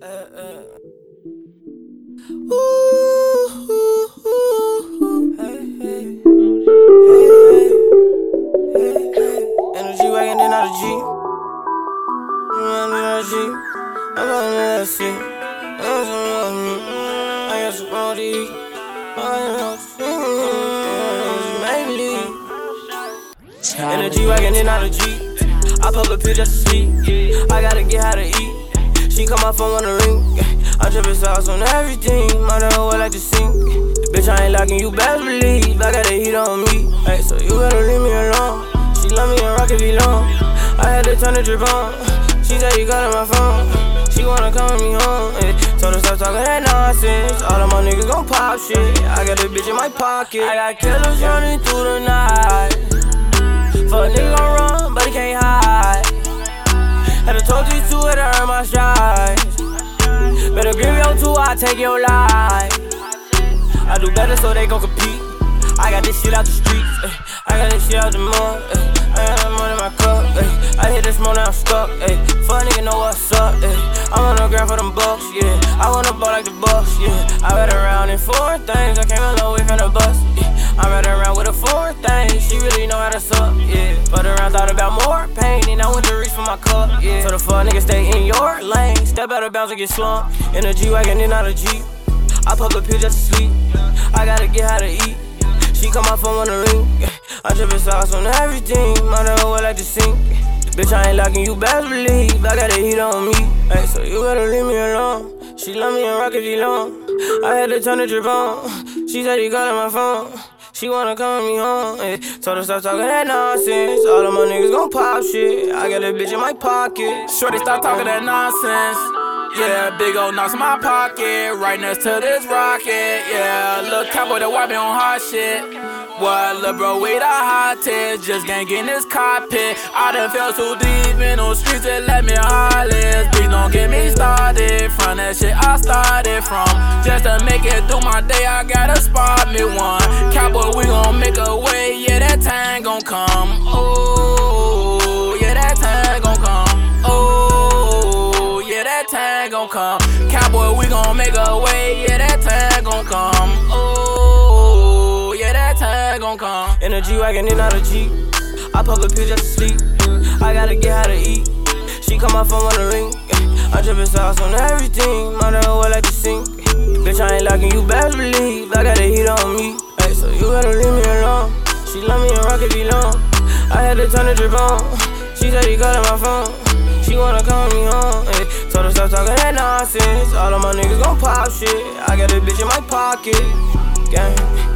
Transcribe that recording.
In a G wagon in out of G. I'm out of. I'm on that. I'm so on me. I got some. In a G wagon in out of G. I pop a pill just to sleep. I gotta get how to eat. She call my phone on the ring. I drip sauce on everything. Nigga will like to sink. Bitch, I ain't locking you, best believe. I got the heat on me. Hey, so you better leave me alone. She love me and rock it belong. I had to turn the drip on. She said you got on my phone. She wanna come with me home. Hey, told her stop talking that nonsense. All of my niggas gon' pop shit. I got a bitch in my pocket. I got killers running through the night. Fuck nigga gon' run, Better give your two, I take your life. I do better so they gon' compete. I got this shit out the streets. Ay. I got this shit out the mud. Ay. Eh. I got that money in my cup. Ay. I hit this morning, I'm stuck. Ay. Fuck nigga know what's up. Ay. I'm on the ground for them bucks, yeah. I wanna ball like the Bucks, yeah. I read around in foreign things. I came a long way from the bus, I went to reach for my cup, yeah. So the fuck nigga stay in your lane. Step out of bounds and get slumped. In a G wagon, in out of Jeep. I pop a pill just to sleep. I gotta get how to eat. She call my phone on the ring. I drip sauce on everything. My nigga will like to sink. Bitch, I ain't locking you, best believe. I got the heat on me. Hey, so you better leave me alone. She love me and rock it long. I had to turn the drip on. She said you got on my phone. She wanna come me home. Hey, told her stop talking that nonsense. All of my niggas gon' pop shit. I got a bitch in my pocket. Shorty, stop talking that nonsense. Yeah, big old knocks in my pocket, right next to this rocket. Yeah, little Calboy that wipe me on hot shit. What, little bro, we the hottest, just can't get in this cockpit. I done fell too deep in those streets that let me hollis. Please don't get me started from that shit I started from. Just to make it through my day, I gotta spot me one. Calboy, we gon' make a way, yeah, that time gon' come. Oh, yeah, that time gon' come. Oh, yeah, that time gon' come. Calboy, we gon' make a way, yeah, that time gon' come. Gon' come. In a G wagon, in out Jeep. I pop a pill just to sleep. I gotta get how to eat. She call my phone on the ring. I drip sauce on everything. My nigga will like to sink. Bitch, I ain't locking you, best believe. I got the heat on me. Hey, so you better leave me alone. She love me and rock it belong. I had to turn the drip on. She said you got on my phone. She wanna call me home. Hey, told her stop talking that nonsense. All of my niggas gon' pop shit. I got a bitch in my pocket. Gang.